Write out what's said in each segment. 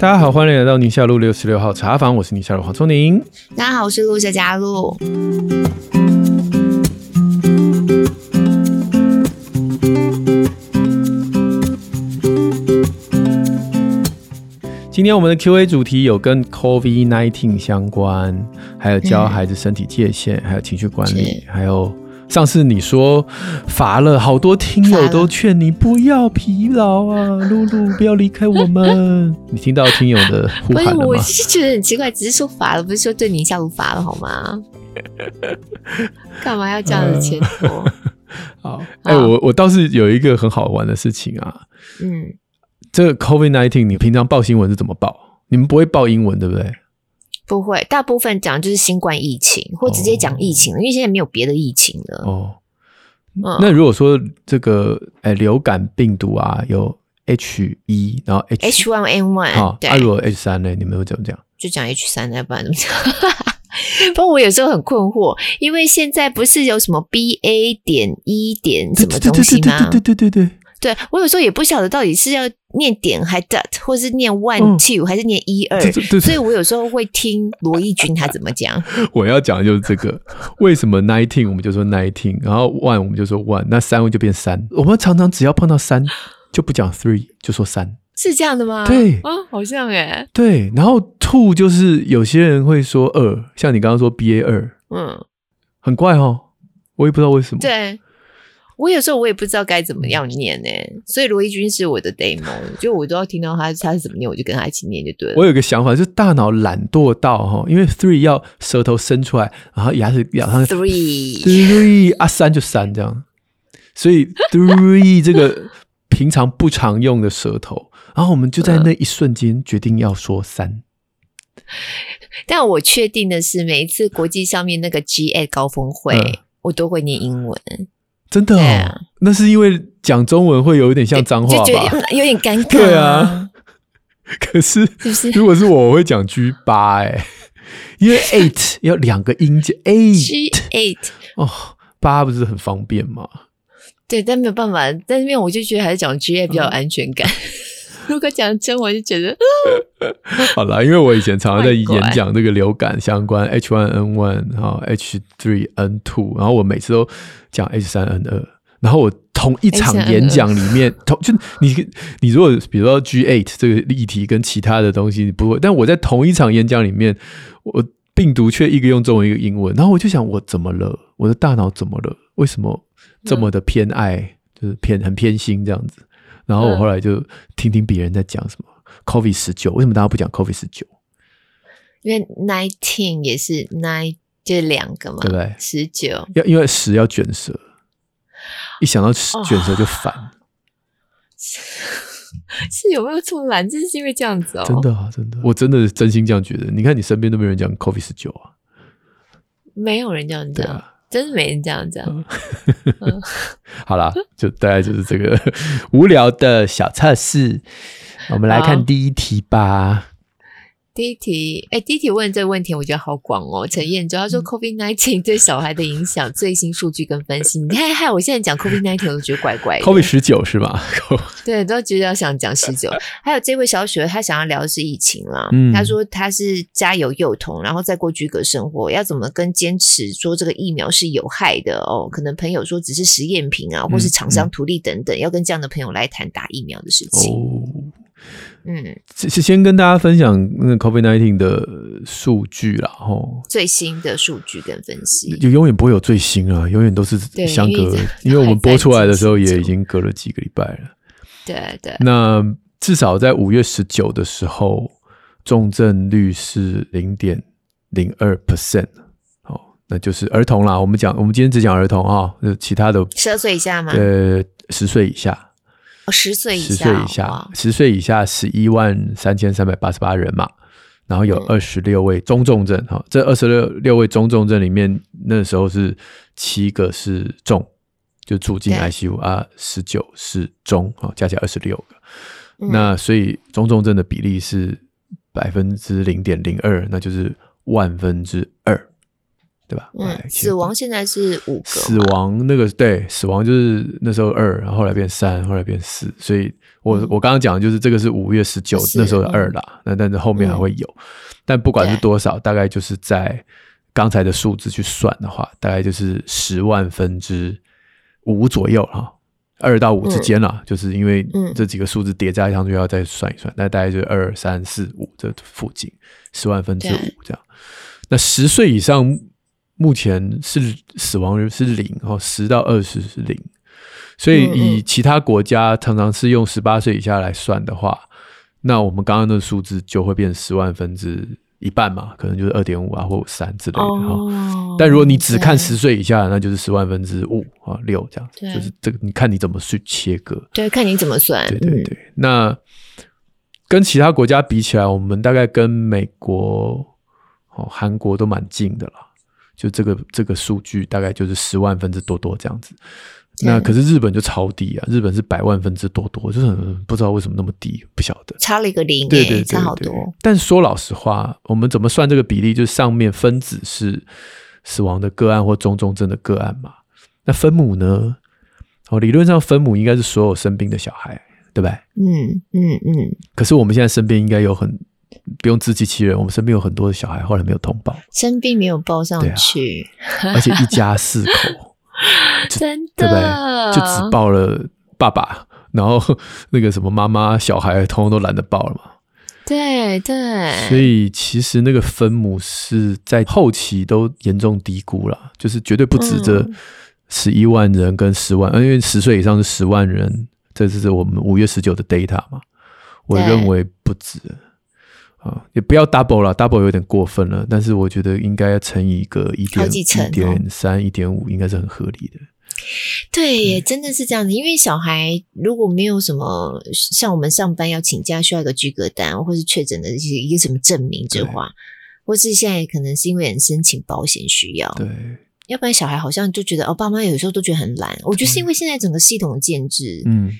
大家好，欢迎来到宁夏路六十六号茶坊，我是宁夏路黄聪宁。大家好，我是陆小佳露。今天我们的 Q&A 主题有跟 COVID-19 相关，还有教孩子身体界限，嗯、还有情绪管理，还有。上次你说乏了，好多听友都劝你不要疲劳啊，露露不要离开我们。你听到听友的呼喊了吗？不是，我是觉得很奇怪，只是说乏了，不是说对你下路乏了好吗？干嘛要这样子牵拖？好，哎、欸，我我倒是有一个很好玩的事情啊。嗯，这个 COVID nineteen，你平常报新闻是怎么报？你们不会报英文对不对？不会，大部分讲就是新冠疫情，或直接讲疫情，哦，因为现在没有别的疫情了。哦，嗯，那如果说这个诶流感病毒啊，有 H 一，然后 H H one N one，啊，那如果 H 三呢？你们会怎么讲？就讲 H 三，要不然怎么讲？不过我有时候很困惑，因为现在不是有什么 B A 点一点什么东西吗？对对对对对对。对对我有时候也不晓得到底是要念点还 dot，或是念 one two，还是念一二，所以我有时候会听罗毅君他怎么讲。我要讲的就是这个，为什么 nineteen 我们就说 nineteen，然后 one 我们就说 one，那三位就变三。我们常常只要碰到三就不讲 three，就说三，是这样的吗？对，啊，好像诶。对，然后 two 就是有些人会说二，像你刚刚说 ba 二，嗯，很怪哦，我也不知道为什么。对。我有时候我也不知道该怎么样念呢，所以罗一钧是我的 demo，就我都要听到他他是怎么念，我就跟他一起念就对了。我有个想法，就是大脑懒惰到哈，因为 three 要舌头伸出来，然后牙齿咬上 three three 啊三就三这样，所以 three 这个平常不常用的舌头，然后我们就在那一瞬间决定要说三。但我确定的是，每一次国际上面那个 G A 高峰会，嗯、我都会念英文。真的哦，啊、那是因为讲中文会有一点像脏话吧？就觉得有点尴尬。对啊，可是如果是我，我会讲 G 八哎，因为 eight 要两个音节 eight eight 哦，八不是很方便吗？对，但没有办法，在那边我就觉得还是讲 G 比较有安全感。嗯 如果讲真，我就觉得 好啦，因为我以前常常在演讲这个流感相关 H one N one 哈 H three N two，然后我每次都讲 H3N2，，然后我同一场演讲里面，同就你你如果比如说 G eight 这个议题跟其他的东西你不会，但我在同一场演讲里面，我病毒却一个用中文一个英文，然后我就想我怎么了？我的大脑怎么了？为什么这么的偏爱？就是偏很偏心这样子？然后我后来就听听别人在讲什么 COVID 十九，为什么大家不讲 COVID 十九？因为 nineteen 也是 nine 就两个嘛，对不对？十九要因为十要卷舌，一想到卷舌就烦。哦、是有没有这么懒？真是因为这样子哦？真的啊，真的，我真的真心这样觉得。你看你身边都没有人讲 COVID 十九啊？没有人这样讲。真是没人这样讲。嗯、好了，就大概就是这个 无聊的小测试。我们来看第一题吧。第一题，哎，第一题问这个问题，我觉得好广哦。陈燕洲他说，COVID-19 对小孩的影响最新数据跟分析。你看，害我现在讲 COVID-19 我都觉得怪怪的。COVID 十九是吧？对，都觉得要想讲十九。还有这位小雪，他想要聊的是疫情啦。嗯，他说他是家有幼童，然后再过居隔生活，要怎么跟坚持说这个疫苗是有害的哦？可能朋友说只是实验品啊，或是厂商图利等等，嗯嗯、要跟这样的朋友来谈打疫苗的事情。哦嗯，是先跟大家分享那个 COVID nineteen 的数据啦，吼，最新的数据跟分析，就永远不会有最新啊，永远都是相隔，因为我们播出来的时候也已经隔了几个礼拜了。对对，那至少在五月十九的时候，重症率是零点零二 percent，哦，那就是儿童啦。我们讲，我们今天只讲儿童啊，其他的十二岁以下吗？呃，十岁以下。十岁以下，十岁以下，十岁以下，十一万三千三百八十八人嘛，然后有二十六位中重症哈，这二十六六位中重症里面，那时候是七个是重，就住进 ICU 啊，十九是中啊，加起来二十六个，那所以中重症的比例是百分之零点零二，那就是万分之二，对吧？嗯，死亡现在是五个。死亡那个对，死亡就是那时候二，然后后来变三，后来变四。所以我，我、嗯、我刚刚讲的就是这个是五月十九那时候的二啦。那、嗯、但是后面还会有，嗯、但不管是多少，大概就是在刚才的数字去算的话，大概就是十万分之五左右哈，二到五之间啦、嗯。就是因为这几个数字叠加上去要再算一算，那、嗯、大概就是二三四五这附近，十万分之五这样。那十岁以上。目前是死亡率是零哦，十到二十是零，所以以其他国家常常是用十八岁以下来算的话，那我们刚刚的数字就会变十万分之一半嘛，可能就是二点五啊或三之类的哈、哦。但如果你只看十岁以下，那就是十万分之五啊六这样子，就是这个你看你怎么去切割，对，看你怎么算，对对对。嗯、那跟其他国家比起来，我们大概跟美国、哦韩国都蛮近的了。就这个这个数据大概就是十万分之多多这样子，那可是日本就超低啊！日本是百万分之多多，就是不知道为什么那么低，不晓得差了一个零，欸，对对，对对，差好多。但说老实话，我们怎么算这个比例？就是上面分子是死亡的个案或中重症的个案嘛？那分母呢？哦，理论上分母应该是所有生病的小孩，对不对？嗯嗯嗯。可是我们现在身边应该有很。不用自欺欺人，我们身边有很多的小孩，后来没有通报，生病没有报上去，啊、而且一家四口，真的。对不对？就只报了爸爸，然后那个什么妈妈、小孩，通通都懒得报了嘛。对对，所以其实那个分母是在后期都严重低估了，就是绝对不止这十一万人跟十万，嗯、因为十岁以上是十万人，这是我们五月十九的 data 嘛，我认为不止。啊，也不要 double 了，double 有点过分了。但是我觉得应该要乘以一个一点一点三、一点五，应该是很合理的。对，也真的是这样子。因为小孩如果没有什么像我们上班要请假需要一个居格单，或是确诊的一些一个什么证明的话，或是现在可能是因为人申请保险需要，对，要不然小孩好像就觉得哦，爸妈有时候都觉得很懒。我觉得是因为现在整个系统的建制，嗯。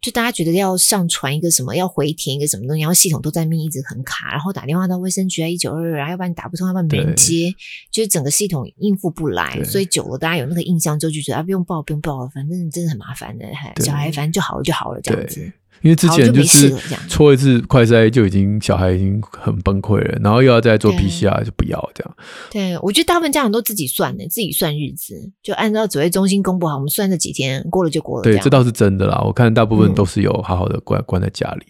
就大家觉得要上传一个什么，要回填一个什么东西，然后系统都在面一直很卡，然后打电话到卫生局啊，一九二二啊，要不然你打不通，要不然没人接，就是整个系统应付不来，所以久了大家有那个印象之后就觉得啊，不用报，不用报，反正真的很麻烦的，小孩反正就好了就好了这样子。因为之前就是搓一次快筛就已经小孩已经很崩溃了，然后又要再做 PCR 就不要这样。对，我觉得大部分家长都自己算的，自己算日子，就按照指挥中心公布好，我们算这几天过了就过了。对，这倒是真的啦。我看大部分都是有好好的关关在家里，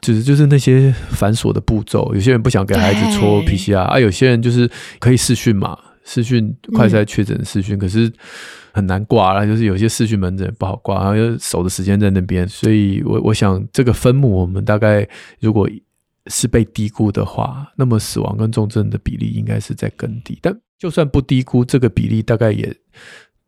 就是就是那些繁琐的步骤，有些人不想给孩子搓 PCR 啊，有些人就是可以视讯嘛，视讯快筛确诊视讯，可是。很难挂啦，就是有些视讯门诊不好挂，然后又守的时间在那边，所以我我想这个分母我们大概如果是被低估的话，那么死亡跟重症的比例应该是在更低。但就算不低估，这个比例大概也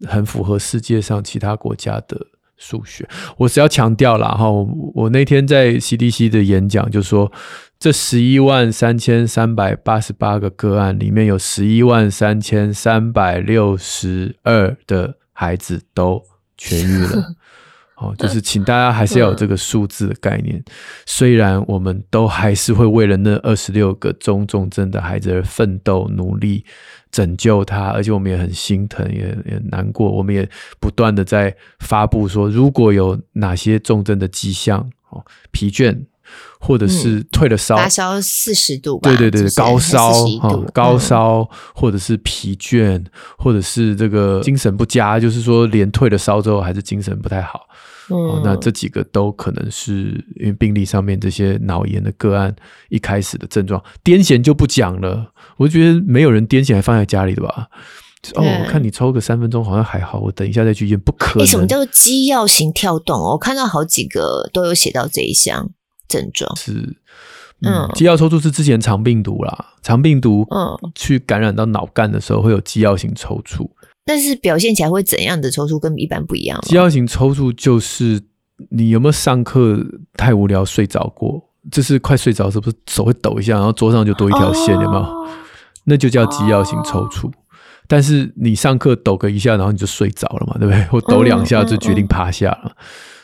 很符合世界上其他国家的数学。我只要强调了哈，我那天在 CDC 的演讲就说。这十一万三千三百八十八个个案里面有十一万三千三百六十二的孩子都痊愈了。哦，就是请大家还是要有这个数字的概念。虽然我们都还是会为了那二十六个中重症的孩子而奋斗努力拯救他，而且我们也很心疼，也也难过。我们也不断的在发布说，如果有哪些重症的迹象，哦，疲倦。或者是退了烧，发烧四十度，对对对，高烧哈，高烧，或者是疲倦，或者是这个精神不佳，就是说连退了烧之后还是精神不太好。嗯，那这几个都可能是因为病例上面这些脑炎的个案一开始的症状，癫痫就不讲了。我觉得没有人癫痫还放在家里的吧？哦，我看你抽个三分钟好像还好，我等一下再去验，不可能。什么叫做肌药型跳动？我看到好几个都有写到这一项。症状是，嗯，肌药抽搐是之前肠病毒啦，肠病毒嗯去感染到脑干的时候会有肌药型抽搐，但是表现起来会怎样的抽搐跟一般不一样？肌药型抽搐就是你有没有上课太无聊睡着过？就是快睡着是不是手会抖一下，然后桌上就多一条线，有没有？那就叫肌药型抽搐。但是你上课抖个一下，然后你就睡着了嘛，对不对？或抖两下就决定趴下了。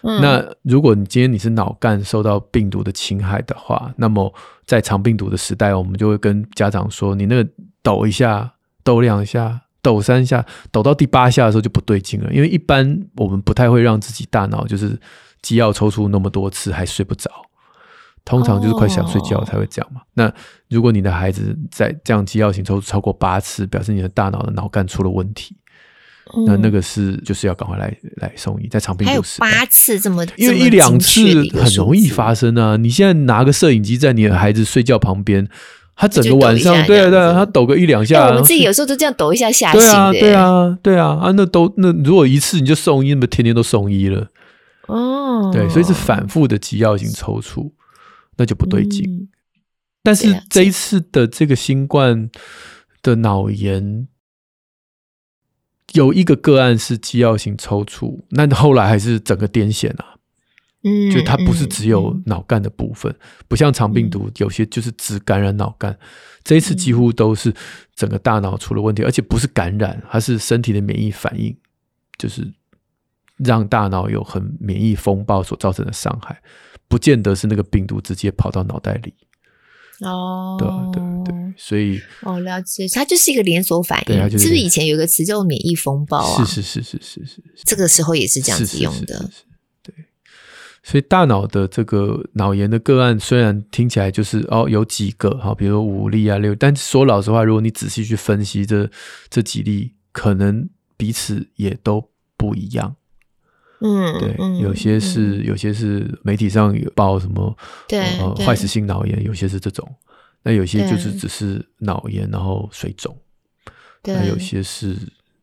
那如果你今天你是脑干受到病毒的侵害的话，那么在长病毒的时代，我们就会跟家长说，你那个抖一下、抖两下、抖三下，抖到第八下的时候就不对劲了，因为一般我们不太会让自己大脑就是肌要抽搐那么多次还睡不着，通常就是快想睡觉才会这样嘛。Oh. 那如果你的孩子在这样肌要型抽搐超过八次，表示你的大脑的脑干出了问题。那那个是就是要赶快来来送医，在长病毒时还有八次这么，因为一两次很容易发生啊！你现在拿个摄影机在你的孩子睡觉旁边，他整个晚上，对啊对啊，他抖个一两下，我们自己有时候都这样抖一下吓醒的。对啊对啊对啊啊！那都那如果一次你就送医，那么天天都送医了哦。对，所以是反复的急要性抽搐，那就不对劲。但是这一次的这个新冠的脑炎。有一个个案是肌药性抽搐，那后来还是整个癫痫啊，嗯，就它不是只有脑干的部分，嗯、不像肠病毒有些就是只感染脑干，嗯、这一次几乎都是整个大脑出了问题，而且不是感染，它是身体的免疫反应，就是让大脑有很免疫风暴所造成的伤害，不见得是那个病毒直接跑到脑袋里。哦，对对对，所以哦，了解，它就是一个连锁反应，是不是？以前有个词叫做免疫风暴啊？是是是是是是，这个时候也是这样子用的。是是是是是对，所以大脑的这个脑炎的个案，虽然听起来就是哦有几个哈，比如说五例啊六，但说老实话，如果你仔细去分析这这几例，可能彼此也都不一样。嗯，对，有些是，有些是媒体上有报什么，对，坏死性脑炎，有些是这种，那有些就是只是脑炎，然后水肿，那有些是，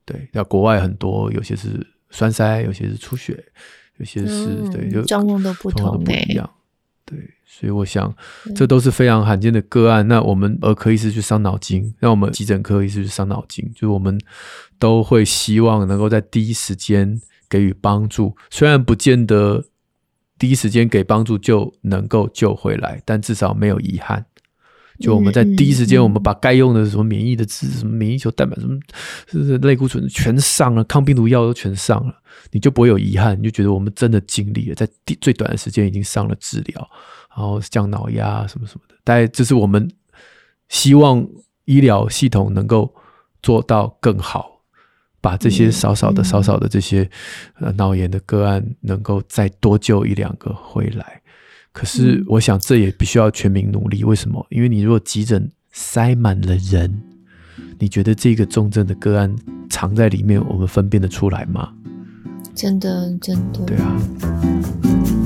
对，那国外很多，有些是栓塞，有些是出血，有些是，对，就状况都不同，都不一样，对，所以我想，这都是非常罕见的个案。那我们儿科医师去伤脑筋，让我们急诊科医师去伤脑筋，就是我们都会希望能够在第一时间。给予帮助，虽然不见得第一时间给帮助就能够救回来，但至少没有遗憾。就我们在第一时间，我们把该用的什么免疫的治、什么免疫球蛋白、什么是是类固醇全上了，抗病毒药都全上了，你就不会有遗憾，你就觉得我们真的尽力了，在最短的时间已经上了治疗，然后降脑压什么什么的。但这是我们希望医疗系统能够做到更好。把这些少少的、少少的这些呃脑炎的个案，能够再多救一两个回来。可是，我想这也必须要全民努力。为什么？因为你如果急诊塞满了人，你觉得这个重症的个案藏在里面，我们分辨得出来吗？真的，真的。对啊。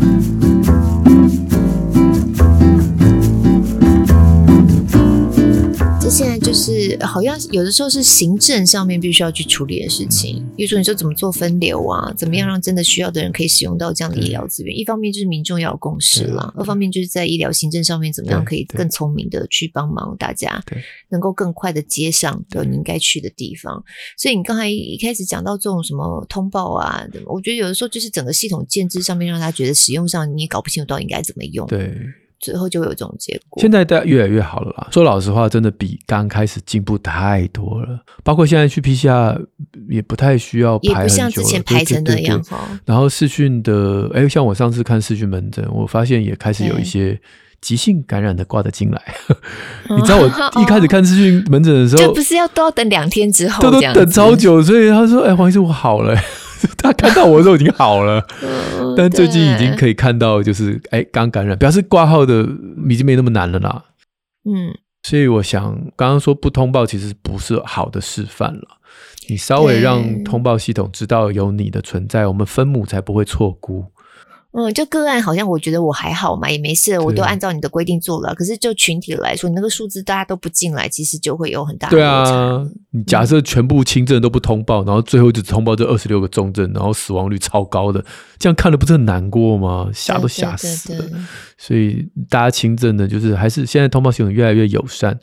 现在就是好像有的时候是行政上面必须要去处理的事情，比如说你说怎么做分流啊，怎么样让真的需要的人可以使用到这样的医疗资源。一方面就是民众要有共识啦，二方面就是在医疗行政上面怎么样可以更聪明的去帮忙大家，能够更快的接上到你应该去的地方。所以你刚才一开始讲到这种什么通报啊，我觉得有的时候就是整个系统建制上面让他觉得使用上你也搞不清楚到底应该怎么用。对。最后就会有这种结果。现在大家越来越好了啦。说老实话，真的比刚开始进步太多了。包括现在去 PCR 也不太需要排很久了，也不像之前排成那样。然后视讯的，哎，像我上次看视讯门诊，我发现也开始有一些急性感染的挂得进来。你知道我 一开始看视讯门诊的时候，这不是要都要等两天之后，都都等超久。所以他说：“哎，黄医师，我好了。” 他看到我的时候已经好了，但最近已经可以看到，就是哎，刚感染，表示挂号的已经没那么难了啦。嗯，所以我想，刚刚说不通报其实不是好的示范了。你稍微让通报系统知道有你的存在，我们分母才不会错估。嗯，就个案好像我觉得我还好嘛，也没事，我都按照你的规定做了。可是就群体来说，你那个数字大家都不进来，其实就会有很大的。对啊，你假设全部轻症都不通报，嗯、然后最后就只通报这二十六个重症，然后死亡率超高的，这样看了不是很难过吗？吓都吓死了。对对对对，所以大家轻症的，就是还是现在通报系统越来越友善。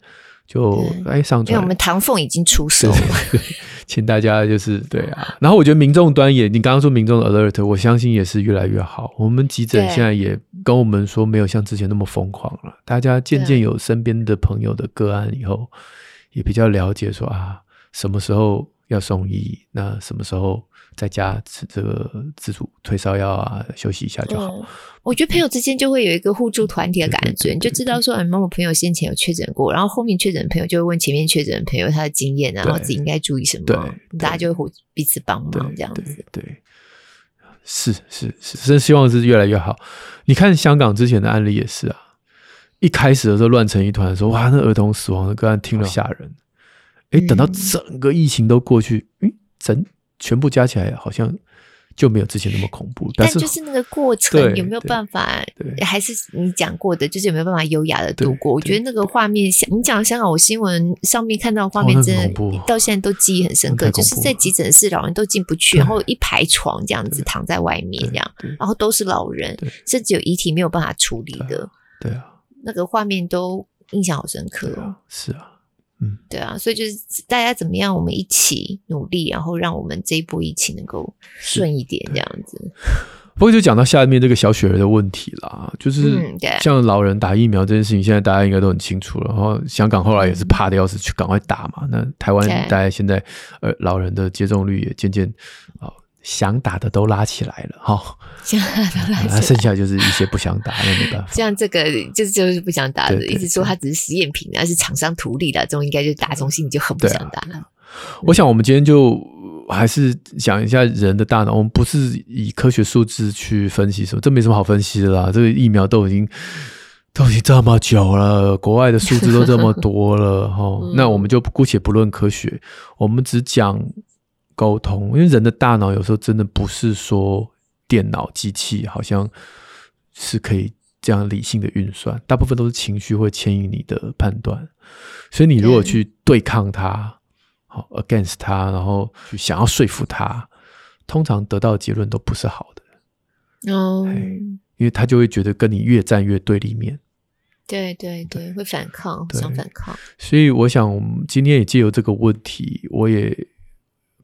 就哎上传，因为我们唐凤已经出手了，请大家就是对啊。然后我觉得民众端也，你刚刚说民众的 alert，我相信也是越来越好。我们急诊现在也跟我们说，没有像之前那么疯狂了。大家渐渐有身边的朋友的个案以后，也比较了解说啊，什么时候要送医，那什么时候在家吃这个自主退烧药啊，休息一下就好。嗯、我觉得朋友之间就会有一个互助团体的感觉，你就知道说，某某朋友先前有确诊过，然后后面确诊的朋友就会问前面确诊的朋友他的经验啊，然后自己应该注意什么，对，大家就会互彼此帮忙这样子。对，对，对，是是是，真希望是越来越好。你看香港之前的案例也是啊，一开始的时候乱成一团，的时候哇，那儿童死亡的个案听了吓人。哎，等到整个疫情都过去，嗯，整全部加起来好像就没有之前那么恐怖。但，就是那个过程有没有办法？还是你讲过的，就是有没有办法优雅的度过？我觉得那个画面，像你讲香港，我新闻上面看到画面，真的到现在都记忆很深刻。就是在急诊室，老人都进不去，然后一排床这样子躺在外面，这样，然后都是老人，甚至有遗体没有办法处理的。对啊，那个画面都印象好深刻哦。是啊。嗯，对啊，所以就是大家怎么样，我们一起努力，然后让我们这一波疫情能够顺一点，这样子。不过就讲到下面这个小雪儿的问题啦，就是像老人打疫苗这件事情，现在大家应该都很清楚了。然后香港后来也是怕的要死，去赶快打嘛。那台湾大家现在呃老人的接种率也渐渐啊。想打的都拉起来了哈，想打的拉起来，啊，剩下就是一些不想打，那没办法。像这个就是就是不想打的，一直说它只是实验品，而是厂商图利的，这种应该就打从心里就很不想打了。我想我们今天就还是讲一下人的大脑，我们不是以科学数字去分析什么，这没什么好分析的啦。这个疫苗都已经都已经这么久了，国外的数字都这么多了哈，嗯，那我们就姑且不论科学，我们只讲。沟通，因为人的大脑有时候真的不是说电脑机器，好像是可以这样理性的运算，大部分都是情绪会牵引你的判断。所以你如果去对抗它，好 against 它，然后去想要说服它，通常得到的结论都不是好的。哦，因为他就会觉得跟你越战越对立面。对对对，会反抗，想反抗。所以我想，今天也借由这个问题，我也。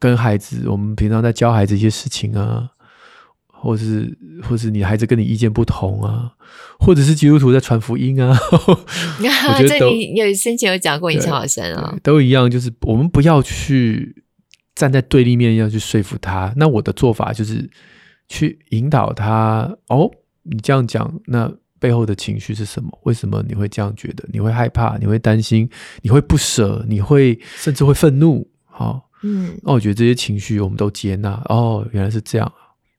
跟孩子，我们平常在教孩子一些事情啊，或是或是你孩子跟你意见不同啊，或者是基督徒在传福音啊，我觉得 都你有先前有讲过，印象好深啊，都一样，就是我们不要去站在对立面，要去说服他。那我的做法就是去引导他。哦，你这样讲，那背后的情绪是什么？为什么你会这样觉得？你会害怕？你会担心？你会不舍？你会甚至会愤怒？好。嗯，那我觉得这些情绪我们都接纳。哦，原来是这样。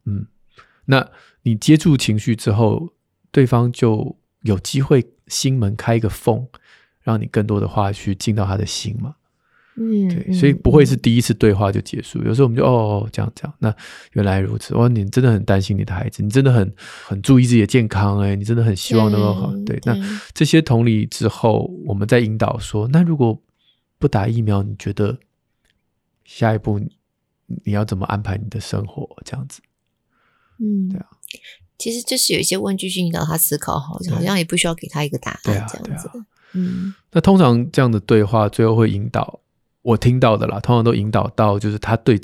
嗯，那你接住情绪之后，对方就有机会心门开一个缝，让你更多的话去进到他的心嘛。嗯，对，所以不会是第一次对话就结束。有时候我们就哦，这样这样。那原来如此。哇，你真的很担心你的孩子，你真的很很注意自己的健康。哎，你真的很希望能够好。对，那这些同理之后，我们再引导说，那如果不打疫苗，你觉得？下一步你要怎么安排你的生活？这样子，嗯，对啊，其实就是有一些问句去引导他思考，好像好像也不需要给他一个答案，这样子。嗯，那通常这样的对话最后会引导我听到的啦，通常都引导到就是他对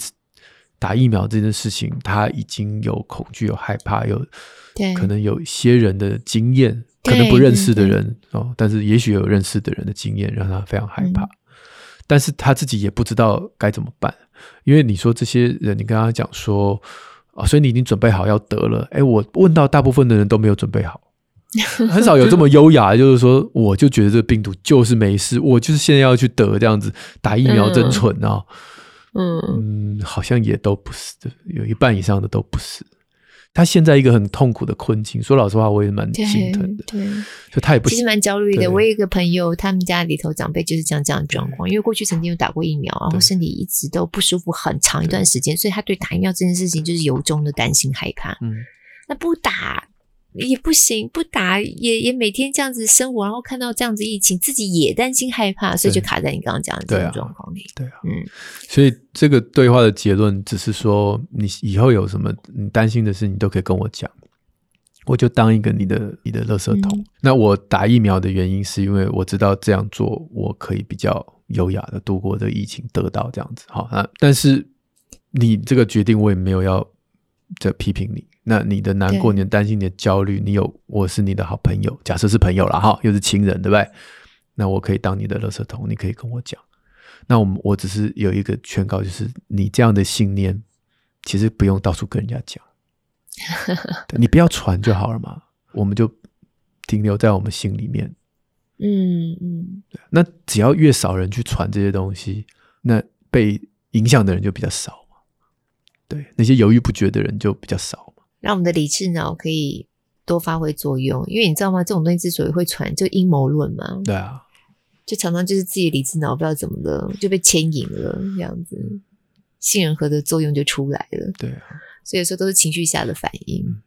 打疫苗这件事情，他已经有恐惧、有害怕、有可能有一些人的经验，可能不认识的人哦，但是也许有认识的人的经验，让他非常害怕。但是他自己也不知道该怎么办，因为你说这些人，你跟他讲说啊，所以你已经准备好要得了。哎，我问到大部分的人都没有准备好，很少有这么优雅，就是说我就觉得这个病毒就是没事，我就是现在要去得这样子，打疫苗真蠢啊，嗯。嗯，好像也都不是，有一半以上的都不是。他现在一个很痛苦的困境，说老实话，我也蛮心疼的。对，就他也不其实蛮焦虑的。我有一个朋友，他们家里头长辈就是这样这样的状况，因为过去曾经有打过疫苗，然后身体一直都不舒服很长一段时间，所以他对打疫苗这件事情就是由衷的担心害怕。嗯，那不打。也不行，不打也也每天这样子生活，然后看到这样子疫情，自己也担心害怕，所以就卡在你刚刚讲的这种状况里。对啊，嗯，所以这个对话的结论只是说，你以后有什么你担心的事，你都可以跟我讲，我就当一个你的你的垃圾桶。嗯。那我打疫苗的原因是因为我知道这样做，我可以比较优雅的度过这个疫情，得到这样子。好啊，但是你这个决定，我也没有要再批评你。那你的难过、你的担心、你的焦虑，你有我是你的好朋友，假设是朋友了哈，又是亲人，对不对？那我可以当你的垃圾桶，你可以跟我讲。那我们我只是有一个劝告，就是你这样的信念其实不用到处跟人家讲，你不要传就好了嘛，我们就停留在我们心里面。嗯嗯，那只要越少人去传这些东西，那被影响的人就比较少嘛。对，那些犹豫不决的人就比较少嘛，让我们的理智脑可以多发挥作用。因为你知道吗？这种东西之所以会传，就阴谋论嘛。对啊，就常常就是自己的理智脑不知道怎么了，就被牵引了，这样子，杏仁核的作用就出来了。对啊，所以有时候都是情绪下的反应。嗯，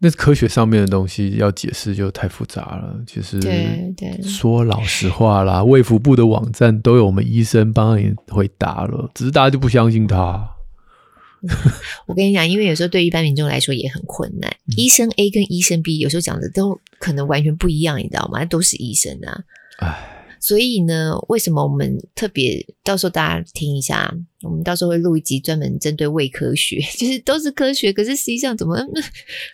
那科学上面的东西要解释就太复杂了。其实，对对，说老实话啦，卫福部的网站都有我们医生帮你回答了，只是大家就不相信他。我跟你讲，因为有时候对一般民众来说也很困难。嗯、医生 A 跟医生 B 有时候讲的都可能完全不一样，你知道吗？都是医生啊。唉。所以呢，为什么我们特别到时候大家听一下？我们到时候会录一集专门针对胃科学，就是都是科学，可是实际上怎么？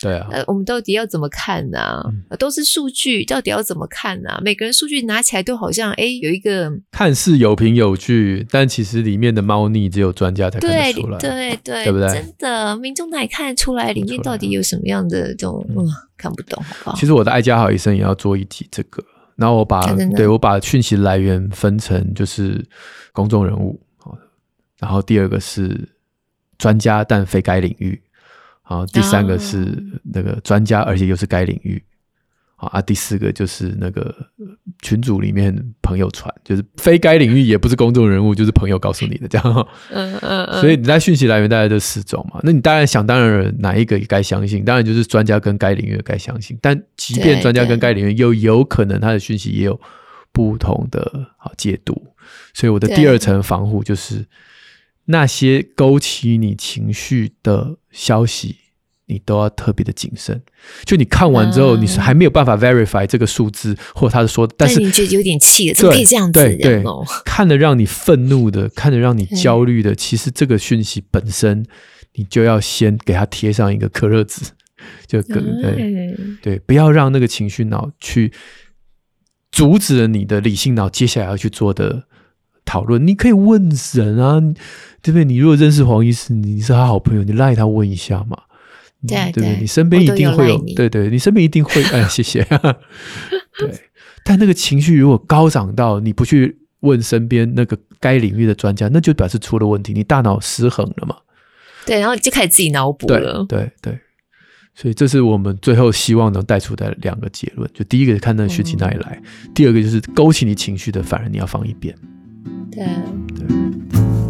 对啊，呃，我们到底要怎么看呢、啊？嗯、都是数据，到底要怎么看呢、啊？每个人数据拿起来都好像哎，有一个看似有凭有据，但其实里面的猫腻只有专家才看得出来，对对对，对不对？真的，民众哪里看得出来里面到底有什么样的这种？嗯，看不懂，好不好？其实我的爱家好医生也要做一集这个。然后我把对我把讯息来源分成就是公众人物，然后第二个是专家但非该领域，好，第三个是那个专家而且又是该领域。啊，第四个就是那个群组里面朋友传，就是非该领域也不是公众人物，就是朋友告诉你的这样。嗯嗯嗯。所以你在讯息来源大概这四种嘛，那你当然想当然哪一个也该相信，当然就是专家跟该领域该相信。但即便专家跟该领域又有可能他的讯息也有不同的好解读，所以我的第二层防护就是那些勾起你情绪的消息。你都要特别的谨慎，就你看完之后，你是还没有办法 verify 这个数字或他是说，但是你觉得有点气了，怎么可以这样子？对对，看得让你愤怒的，看得让你焦虑的，其实这个讯息本身，你就要先给他贴上一个可热纸，就对对，不要让那个情绪脑去阻止了你的理性脑接下来要去做的讨论。你可以问人啊，对不对？你如果认识黄医师，你是他好朋友，你赖他问一下嘛。对对，你身边一定会有，有对对，你身边一定会，哎，谢谢。对，但那个情绪如果高涨到你不去问身边那个该领域的专家，那就表示出了问题，你大脑失衡了嘛？对，然后就开始自己脑补了。对对对，所以这是我们最后希望能带出的两个结论：就第一个是看那讯息哪里来，嗯、第二个就是勾起你情绪的，反而你要放一边。对对。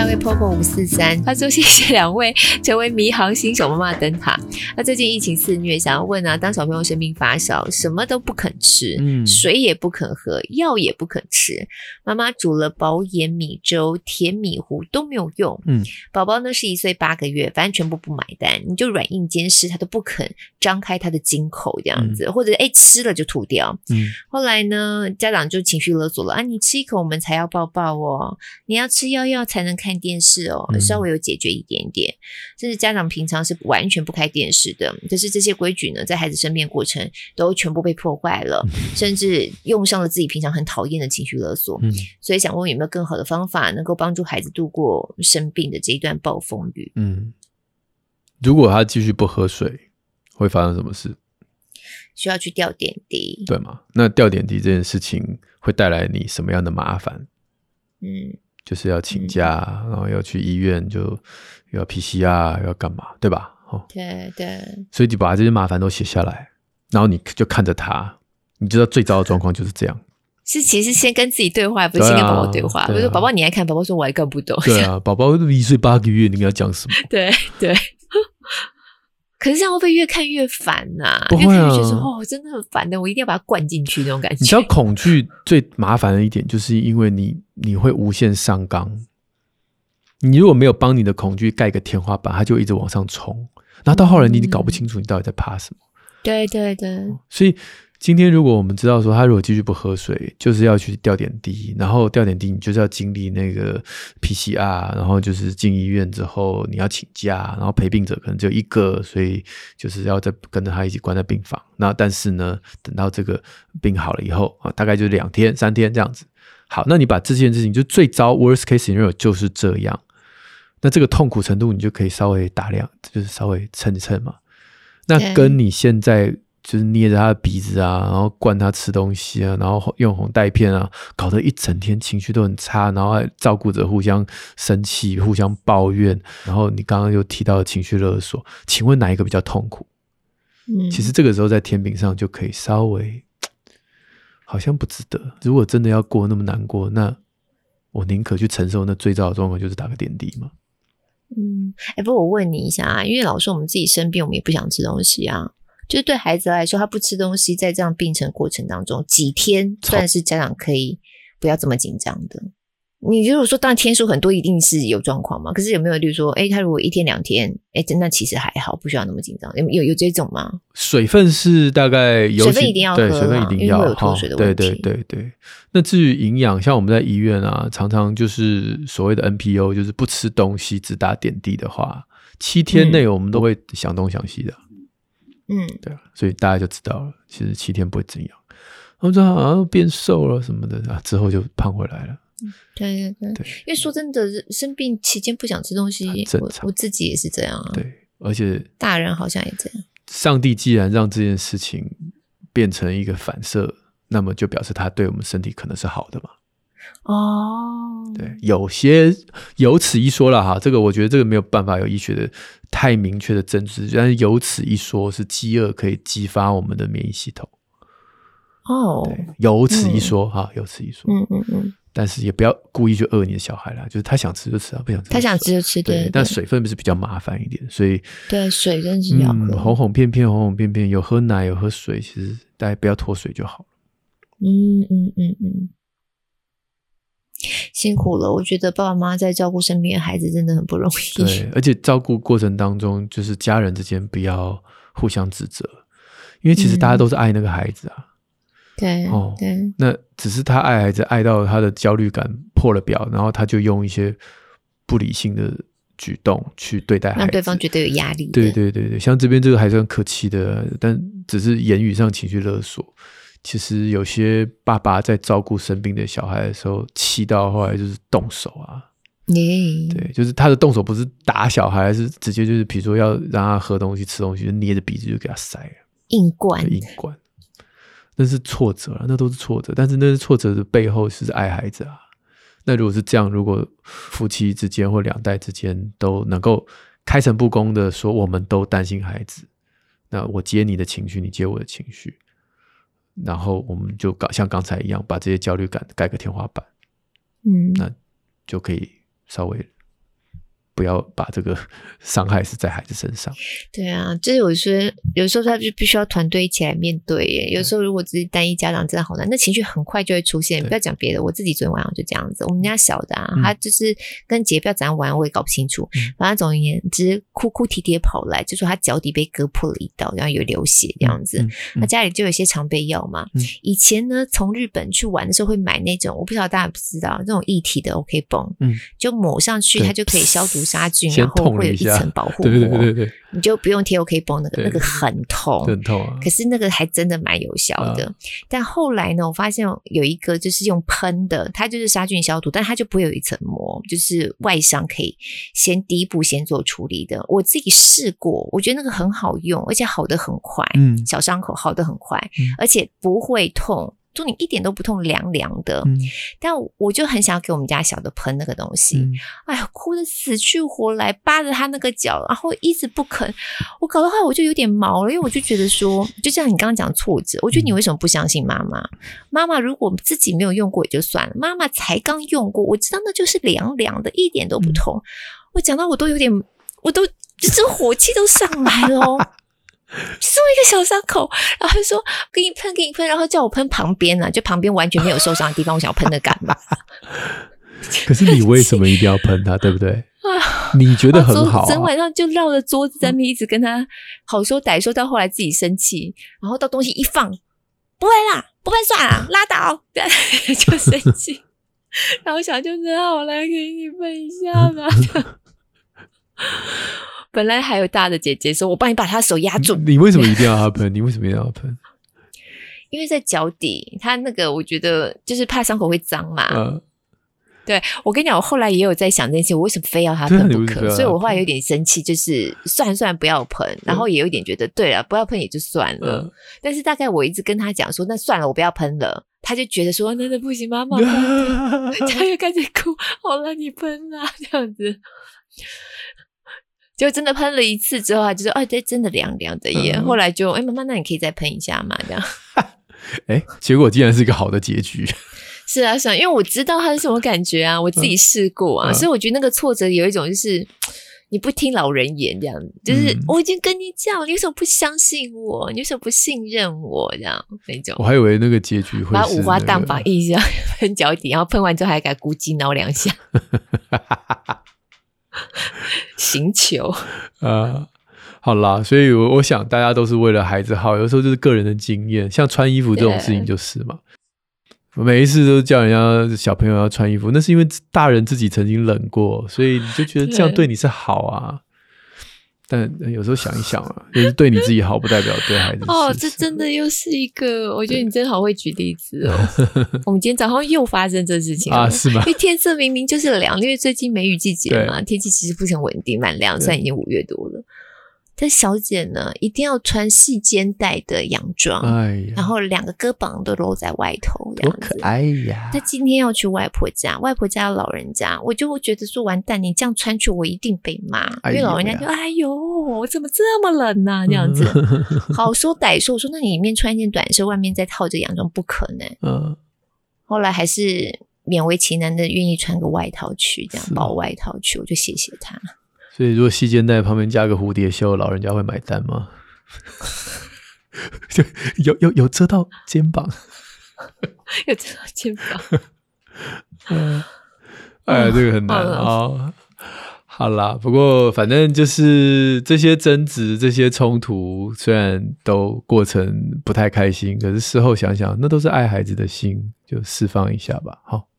下一位 Popo 五四三，他说谢谢两位成为迷航新手妈妈的灯塔。那最近疫情肆虐，想要问啊，当小朋友生病发烧，什么都不肯吃，嗯，水也不肯喝，药也不肯吃，妈妈煮了宝眼米粥、甜米糊都没有用，嗯，宝宝呢是一岁八个月，反正全部不买单，你就软硬兼施，他都不肯张开他的金口这样子，嗯、或者哎吃了就吐掉，嗯，后来呢家长就情绪勒索了啊，你吃一口我们才要抱抱哦，你要吃药药才能。看电视哦，稍微有解决一点点，嗯、甚至家长平常是完全不开电视的，可是这些规矩呢，在孩子生病过程都全部被破坏了，嗯、甚至用上了自己平常很讨厌的情绪勒索。嗯，所以想问问有没有更好的方法，能够帮助孩子度过生病的这一段暴风雨？嗯，如果他继续不喝水，会发生什么事？需要去吊点滴，对吗？那吊点滴这件事情会带来你什么样的麻烦？嗯。就是要请假，嗯、然后要去医院，就又要 PCR，又要干嘛，对吧？哦，对对。所以你把这些麻烦都写下来，然后你就看着他，你知道最糟的状况就是这样。是，其实先跟自己对话，不是先跟宝宝对话。比如说宝宝，你爱看，宝宝说我还看不懂。对啊，宝宝一岁八个月，你跟他讲什么？对 对。可是这样会不会越看越烦呐、啊？不会啊，越看越觉得哦，真的很烦的，我一定要把它灌进去那种感觉。你知道恐惧最麻烦的一点，就是因为你你会无限上纲。你如果没有帮你的恐惧盖个天花板，它就一直往上冲，然后到后来你你搞不清楚你到底在怕什么。对对对。所以今天如果我们知道说他如果继续不喝水，就是要去吊点滴，然后吊点滴你就是要经历那个 PCR，然后就是进医院之后你要请假，然后陪病者可能只有一个，所以就是要再跟着他一起关在病房。那但是呢，等到这个病好了以后啊，大概就是两天三天这样子。好，那你把这件事情就最糟 worst case scenario 就是这样，那这个痛苦程度你就可以稍微打量，就是稍微称一称嘛。那跟你现在。就是捏着他的鼻子啊，然后灌他吃东西啊，然后用红带片啊，搞得一整天情绪都很差，然后还照顾者互相生气、互相抱怨，然后你刚刚又提到的情绪勒索，请问哪一个比较痛苦？嗯，其实这个时候在天平上就可以稍微，好像不值得。如果真的要过那么难过，那我宁可去承受那最糟的状况，就是打个点滴嘛。嗯，哎，不过我问你一下啊，因为老说我们自己生病，我们也不想吃东西啊。就是对孩子来说，他不吃东西，在这样病程过程当中，几天算是家长可以不要这么紧张的。你如果说当然天数很多，一定是有状况嘛？可是有没有，例如说，哎，他如果一天两天，哎，真的其实还好，不需要那么紧张。有有有这种吗？水分是大概有水分一定要喝，对，水分一定要，因为有脱水的问题。对对对对。那至于营养，像我们在医院啊，常常就是所谓的 NPO，就是不吃东西只打点滴的话，七天内我们都会想东想西的。嗯嗯，对啊，所以大家就知道了，其实七天不会怎样，然后就好像变瘦了什么的啊，之后就胖回来了。嗯，对对对，对，因为说真的，生病期间不想吃东西，我我自己也是这样啊。对，而且大人好像也这样。上帝既然让这件事情变成一个反射，那么就表示他对我们身体可能是好的嘛。哦，对，有些有此一说了哈，这个我觉得这个没有办法有医学的太明确的证据，但是有此一说是饥饿可以激发我们的免疫系统。哦，对，有此一说哈，有此一说，嗯嗯嗯，但是也不要故意去饿你的小孩啦，就是他想吃就吃啊，不想吃他想吃就吃，对，但水分不是比较麻烦一点，所以对水真是要喝，哄哄骗骗，哄哄骗骗，有喝奶有喝水，其实大家不要脱水就好了。嗯嗯嗯嗯。辛苦了，我觉得爸爸妈妈在照顾身边的孩子真的很不容易。对，而且照顾过程当中，就是家人之间不要互相指责，因为其实大家都是爱那个孩子啊。嗯、对，哦，对，那只是他爱孩子爱到他的焦虑感破了表，然后他就用一些不理性的举动去对待孩子，让对方觉得有压力。对对对对，像这边这个还是很客气的，但只是言语上情绪勒索。其实有些爸爸在照顾生病的小孩的时候，气到后来就是动手啊。对，就是他的动手不是打小孩，是直接就是比如说要让他喝东西、吃东西，就捏着鼻子就给他塞，硬灌，硬灌。那是挫折啊，那都是挫折。但是那是挫折的背后是爱孩子啊。那如果是这样，如果夫妻之间或两代之间都能够开诚布公的说，我们都担心孩子，那我接你的情绪，你接我的情绪。然后我们就搞像刚才一样，把这些焦虑感盖个天花板，嗯，那就可以稍微。不要把这个 伤害是在孩子身上。对啊，就是有时候，有时候他就必须要团队一起来面对耶。有时候如果只是单一家长，真的好难，那情绪很快就会出现。不要讲别的，我自己昨天晚上就这样子。我们家小的啊，嗯、他就是跟姐不要怎样玩，我也搞不清楚。嗯、反正总而言之，哭哭啼啼跑来，就说他脚底被割破了一刀，然后有流血这样子。那、嗯嗯、家里就有些常备药嘛。嗯、以前呢，从日本去玩的时候会买那种，我不知道大家不知道，那种液体的 OK 绷，嗯，就抹上去，它就可以消毒。杀菌，然后会有一层保护膜，对对对对，你就不用贴 OK 绷，那个那个很痛，很痛啊。可是那个还真的蛮有效的。但后来呢，我发现有一个就是用喷的，它就是杀菌消毒，但它就不会有一层膜，就是外伤可以先第一步先做处理的。我自己试过，我觉得那个很好用，而且好的很快，嗯，小伤口好的很快，而且不会痛。就你一点都不痛，凉凉的。嗯、但我就很想要给我们家小的喷那个东西。嗯、哎呀，哭得死去活来，扒着他那个脚，然后一直不肯。我搞的话，我就有点毛了，因为我就觉得说，就像你刚刚讲挫折，我觉得你为什么不相信妈妈？妈妈如果自己没有用过也就算了，妈妈才刚用过，我知道那就是凉凉的，一点都不痛。嗯、我讲到我都有点，我都就是火气都上来了哦。是一个小伤口，然后就说给你喷，给你喷，然后叫我喷旁边啊，就旁边完全没有受伤的地方，我想要喷的干嘛？可是你为什么一定要喷它，对不对？啊，你觉得很好，啊，整晚上就绕着桌子在那边一直跟他好说歹说，到后来自己生气，然后到东西一放，不会啦，不会算了，拉倒，就生气。然后想就是好，来给你喷一下吧。本来还有大的姐姐说：“我帮你把她手压住。”你为什么一定要她喷？你为什么一定要喷？因为在脚底，他那个我觉得就是怕伤口会脏嘛。嗯，对，我跟你讲，我后来也有在想这些，我为什么非要他喷不可？所以我后来有点生气，就是算了算了，不要喷。然后也有点觉得，对了，不要喷也就算了。嗯、但是大概我一直跟他讲说，那算了，我不要喷了。他就觉得说，那那不行，妈妈，他又开始哭。好了，你喷啊，这样子。就真的喷了一次之后，他就说：“哎，对，真的凉凉的耶。嗯”后来就：“哎，妈妈，那你可以再喷一下嘛？”这样。哎，结果竟然是一个好的结局。是啊，是啊，因为我知道他是什么感觉啊，我自己试过啊，嗯、所以我觉得那个挫折有一种就是你不听老人言，这样就是、嗯、我已经跟你讲，你为什么不相信我？你为什么不信任我？这样那种。我还以为那个结局会、那个、把五花大绑一下 喷脚底，然后喷完之后还敢咕叽挠两下，行球啊。好啦，所以我我想大家都是为了孩子好，有时候就是个人的经验，像穿衣服这种事情就是嘛。每一次都叫人家小朋友要穿衣服，那是因为大人自己曾经冷过，所以你就觉得这样对你是好啊。但有时候想一想啊，就是对你自己好，不代表对孩子好。哦，这真的又是一个，我觉得你真好会举例子哦。我们今天早上又发生这事情啊，是吗？因为天色明明就是凉，因为最近梅雨季节嘛，天气其实不是很稳定，蛮凉，虽然已经五月多了。这小姐呢，一定要穿细肩带的洋装，哎，然后两个胳膀都露在外头，多可爱呀！她今天要去外婆家，外婆家的老人家，我就会觉得说完蛋，你这样穿去，我一定被骂，因为老人家就哎呦，我怎么这么冷呢？这样子，好说歹说，我说那你里面穿一件短袖，外面再套着洋装，不可能。嗯，后来还是勉为其难的愿意穿个外套去，这样薄外套去，我就谢谢她。所以，如果细肩带旁边加个蝴蝶袖，老人家会买单吗？就有有有遮到肩膀，有遮到肩膀。嗯，哎，这个很难啊、哦。好啦，不过反正就是这些争执、这些冲突，虽然都过程不太开心，可是事后想想，那都是爱孩子的心，就释放一下吧。好。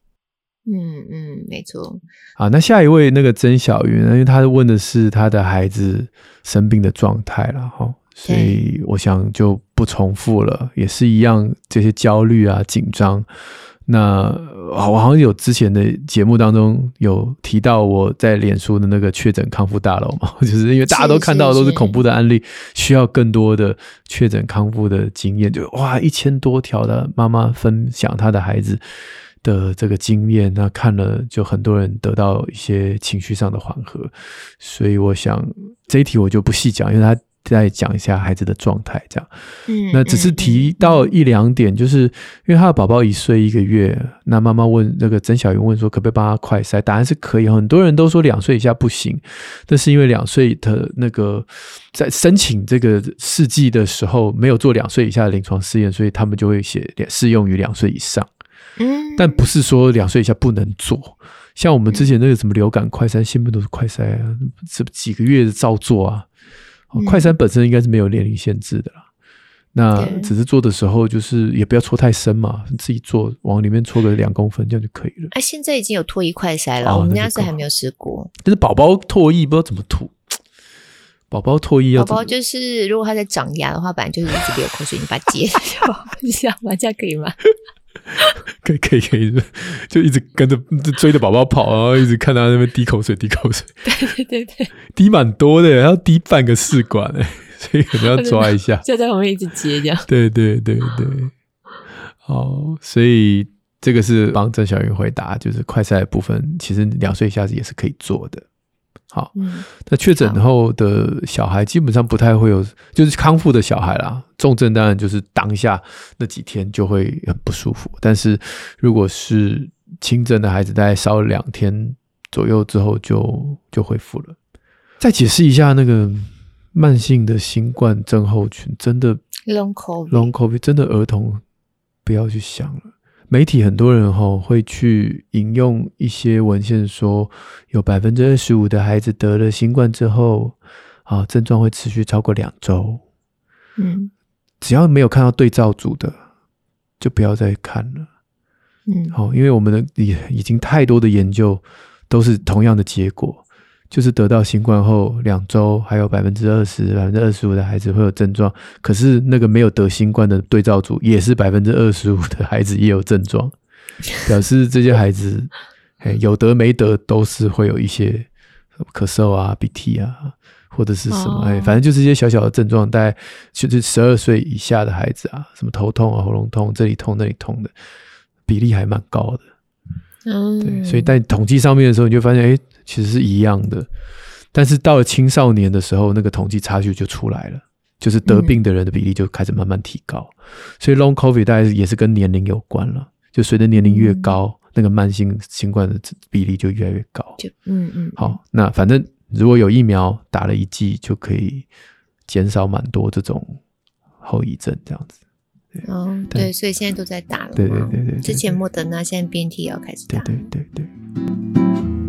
嗯嗯，没错。好，那下一位那个曾小云，因为他问的是他的孩子生病的状态了哈，所以我想就不重复了，也是一样这些焦虑啊、紧张。那我好像有之前的节目当中有提到我在脸书的那个确诊康复大楼嘛，就是因为大家都看到的都是恐怖的案例，需要更多的确诊康复的经验，就哇一千多条的妈妈分享她的孩子。的这个经验，那看了就很多人得到一些情绪上的缓和，所以我想这一题我就不细讲，因为他再讲一下孩子的状态，这样。嗯，那只是提到一两点，就是因为他的宝宝一岁一个月，那妈妈问那个曾小云问说，可不可以帮他快筛？答案是可以，很多人都说两岁以下不行，但是因为两岁的那个在申请这个试剂的时候没有做两岁以下的临床试验，所以他们就会写适用于两岁以上。嗯，但不是说两岁以下不能做，像我们之前那个什么流感快筛，新闻都是快筛啊，这几个月的照做啊。快筛本身应该是没有年龄限制的啦，那只是做的时候就是也不要搓太深嘛，自己做往里面搓个两公分这样就可以了。啊，现在已经有唾液快筛了，我们家是还没有试过。但是宝宝唾液不知道怎么吐，宝宝唾液要宝宝就是如果他在长牙的话，本来就是一直流口水，你把它截掉，你想吗？这样可以吗？可以可以可以，就一直跟着追着宝宝跑，然后一直看他那边滴口水滴口水。对对对对，滴蛮多的，要滴半个试管哎，所以可能要抓一下。就在旁边一直接这样。对对对对，好，所以这个是帮郑小云回答，就是快赛的部分，其实两岁以下也是可以做的。好，那确诊后的小孩基本上不太会有，就是康复的小孩啦。重症当然就是当下那几天就会很不舒服，但是如果是轻症的孩子，大概烧了两天左右之后就就恢复了。再解释一下那个慢性的新冠症候群，真的 long covid long covid 真的儿童不要去想了。媒体很多人哈会去引用一些文献说，有百分之二十五的孩子得了新冠之后，啊症状会持续超过两周。嗯，只要没有看到对照组的，就不要再看了。嗯，好，因为我们的已已经太多的研究都是同样的结果，就是得到新冠后两周，还有百分之二十、百分之二十五的孩子会有症状。可是那个没有得新冠的对照组也是百分之二十五的孩子也有症状，表示这些孩子，有得没得都是会有一些咳嗽啊、鼻涕啊，或者是什么，哎，反正就是一些小小的症状。大概就是十二岁以下的孩子啊，什么头痛啊、喉咙痛、这里痛那里痛的。比例还蛮高的，嗯，对，所以在统计上面的时候，你就发现，哎，其实是一样的。但是到了青少年的时候，那个统计差距就出来了，就是得病的人的比例就开始慢慢提高。嗯、所以 Long COVID 大概也是跟年龄有关了，就随着年龄越高，嗯、那个慢性新冠的比例就越来越高。就嗯嗯，好，那反正如果有疫苗打了一剂，就可以减少蛮多这种后遗症，这样子。哦，对，所以现在都在打了。对对对对，对，之前莫德纳，现在 BNT 也要开始打。对对对对。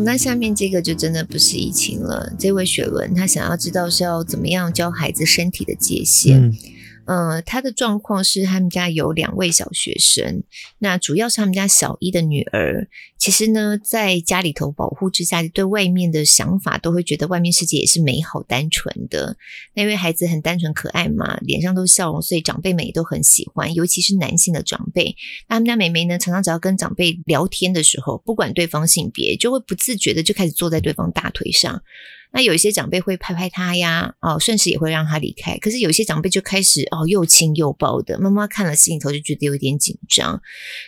那下面这个就真的不是疫情了。这位雪伦他想要知道是要怎么样教孩子身体的界限。呃，他的状况是他们家有两位小学生，那主要是他们家小一的女儿。其实呢，在家里头保护之下，对外面的想法都会觉得外面世界也是美好单纯的。那因为孩子很单纯可爱嘛，脸上都是笑容，所以长辈们也都很喜欢，尤其是男性的长辈。那他们家妹妹呢，常常只要跟长辈聊天的时候，不管对方性别，就会不自觉的就开始坐在对方大腿上。那有一些长辈会拍拍他呀，哦，顺势也会让他离开。可是有些长辈就开始哦，又亲又抱的，妈妈看了心里头就觉得有点紧张。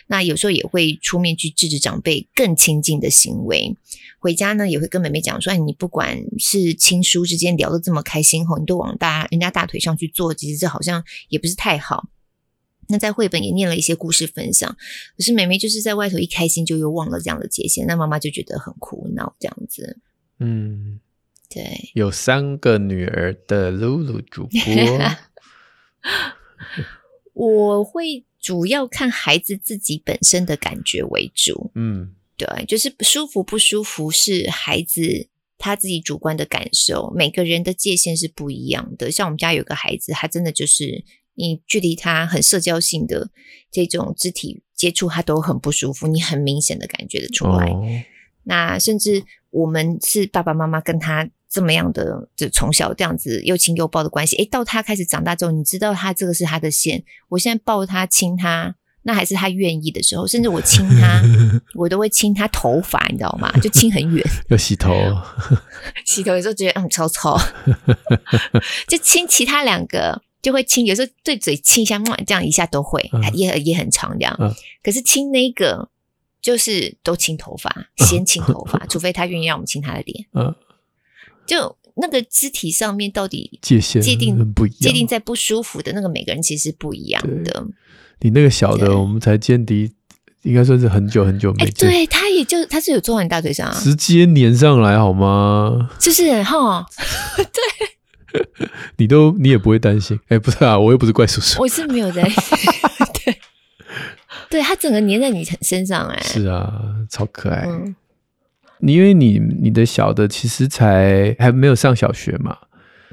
那有时候也会出面去制止长辈更亲近的行为。回家呢，也会跟妹妹讲说：“，你不管是亲疏之间聊得这么开心后，你都往大人家大腿上去坐，其实这好像也不是太好。”那在绘本也念了一些故事分享，可是妹妹就是在外头一开心就又忘了这样的界限，那妈妈就觉得很苦恼这样子。嗯。对，有三个女儿的露露主播，我会主要看孩子自己本身的感觉为主。嗯，对，就是舒服不舒服是孩子他自己主观的感受，每个人的界限是不一样的。像我们家有个孩子，他真的就是你距离他很社交性的这种肢体接触，他都很不舒服，你很明显的感觉得出来。哦、那甚至我们是爸爸妈妈跟他。这么样的，就从小这样子又亲又抱的关系，诶，到他开始长大之后，你知道他这个是他的线。我现在抱他亲他，那还是他愿意的时候，甚至我亲他，我都会亲他头发，你知道吗？就亲很远。要洗头，洗头有时候觉得嗯超超，就亲其他两个就会亲，有时候对嘴亲一下，这样一下都会，嗯、也也很长这样。嗯、可是亲那个就是都亲头发，先亲头发，嗯、除非他愿意让我们亲他的脸。嗯。就那个肢体上面到底界限界定不一样，界定在不舒服的那个每个人其实不一样的。你那个小的，我们才见敌，应该算是很久很久没见。对，他也就他是有坐在你大腿上，啊，直接粘上来好吗？就是哈，对，你都你也不会担心？哎，不是啊，我又不是怪叔叔，我是没有担心。对，对他整个粘在你身上，哎，是啊，超可爱。嗯你因为你你的小的其实才还没有上小学嘛，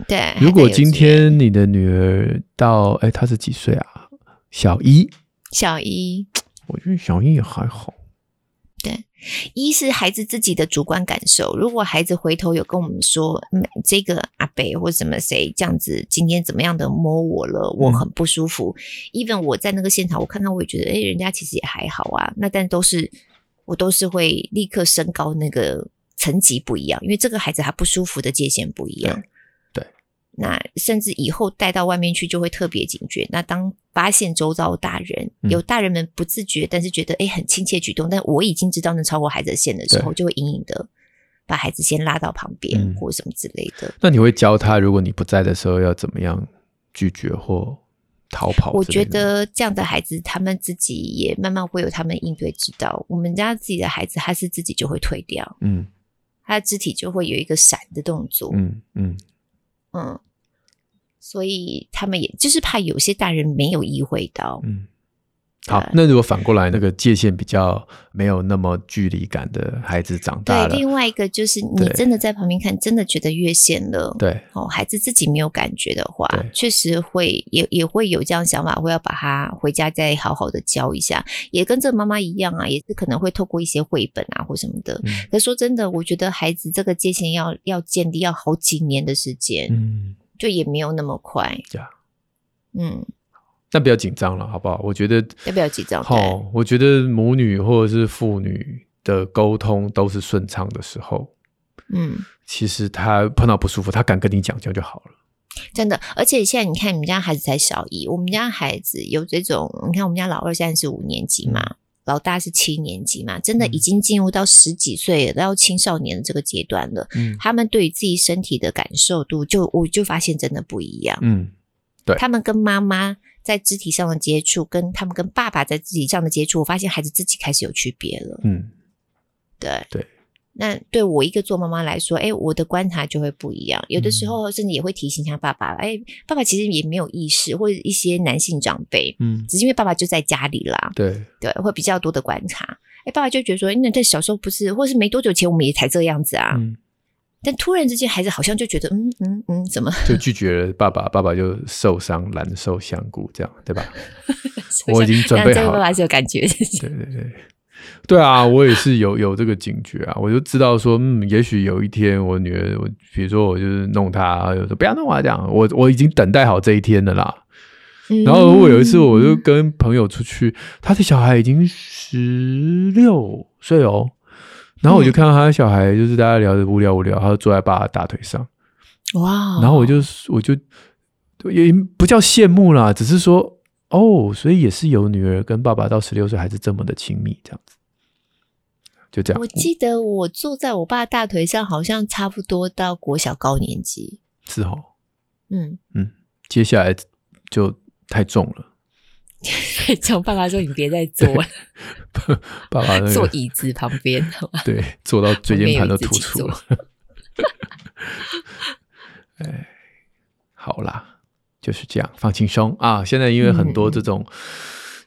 对。如果今天你的女儿到哎，她是几岁啊？小一，小一。我觉得小一也还好。对，一是孩子自己的主观感受。如果孩子回头有跟我们说，这个阿北或什么谁这样子，今天怎么样的摸我了，我很不舒服。嗯、even 我在那个现场，我看到我也觉得，哎，人家其实也还好啊。那但都是。我都是会立刻升高那个层级不一样，因为这个孩子他不舒服的界限不一样。对，对，那甚至以后带到外面去就会特别警觉。那当发现周遭大人、嗯、有大人们不自觉，但是觉得诶很亲切举动，但我已经知道能超过孩子的线的时候，就会隐隐的把孩子先拉到旁边、嗯、或什么之类的。那你会教他，如果你不在的时候要怎么样拒绝或？逃跑，我觉得这样的孩子，他们自己也慢慢会有他们应对之道。我们家自己的孩子，他是自己就会退掉，嗯，他的肢体就会有一个闪的动作，嗯嗯。嗯，所以他们也就是怕有些大人没有意会到，嗯，好，那如果反过来，那个界限比较没有那么距离感的孩子长大了，对，另外一个就是你真的在旁边看，真的觉得越线了，对，哦，孩子自己没有感觉的话，确实会也也会有这样想法，会要把他回家再好好的教一下，也跟这妈妈一样啊，也是可能会透过一些绘本啊或什么的。嗯、可说真的，我觉得孩子这个界限要要建立要好几年的时间，嗯，就也没有那么快，嗯。但不要紧张了，好不好？我觉得要不要紧张？好，我觉得母女或者是父女的沟通都是顺畅的时候，嗯，其实他碰到不舒服，他敢跟你讲，这样就好了。真的，而且现在你看，你们家孩子才小一，我们家孩子有这种，你看我们家老二现在是五年级嘛，嗯、老大是七年级嘛，真的已经进入到十几岁到青少年的这个阶段了。嗯，他们对于自己身体的感受度就，就我就发现真的不一样。嗯，对，他们跟妈妈。在肢体上的接触，跟他们跟爸爸在肢体上的接触，我发现孩子自己开始有区别了。嗯，对对。那对我一个做妈妈来说，哎，我的观察就会不一样。有的时候甚至也会提醒一下爸爸，哎，爸爸其实也没有意识，或者一些男性长辈，嗯，只是因为爸爸就在家里啦。对对，会比较多的观察。哎，爸爸就觉得说，那在小时候不是，或是没多久前我们也才这样子啊。嗯但突然之间，孩子好像就觉得，嗯嗯嗯，怎么就拒绝了爸爸？爸爸就受伤，难受香菇，这样对吧？我已经准备好了。是有感觉。对对对，对啊，我也是有有这个警觉啊，我就知道说，嗯，也许有一天我女儿，我比如说我就是弄她，有不要弄啊，这样，我我已经等待好这一天的啦。嗯、然后我有一次，我就跟朋友出去，他的小孩已经十六岁哦。然后我就看到他的小孩，就是大家聊得无聊无聊，他就坐在爸爸大腿上，哇！然后我就我就也不叫羡慕啦，只是说哦，所以也是有女儿跟爸爸到十六岁还是这么的亲密，这样子，就这样。我记得我坐在我爸大腿上，好像差不多到国小高年级，是哦，嗯嗯，接下来就太重了。叫爸爸说：“你别再坐了，爸爸、那个、坐椅子旁边，对，坐到椎间盘都突出了。哎，好啦，就是这样，放轻松啊！现在因为很多这种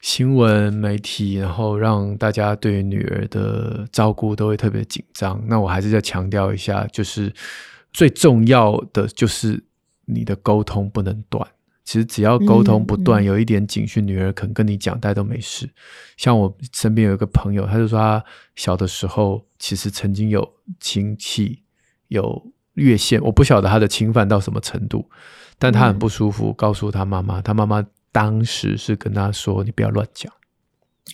新闻媒体，嗯、然后让大家对女儿的照顾都会特别紧张。那我还是再强调一下，就是最重要的就是你的沟通不能断。”其实只要沟通不断，有一点警讯，女儿肯跟你讲，大家都没事。像我身边有一个朋友，他就说他小的时候其实曾经有亲戚有越线，我不晓得他的侵犯到什么程度，但他很不舒服，告诉他妈妈，他妈妈当时是跟他说：“你不要乱讲。”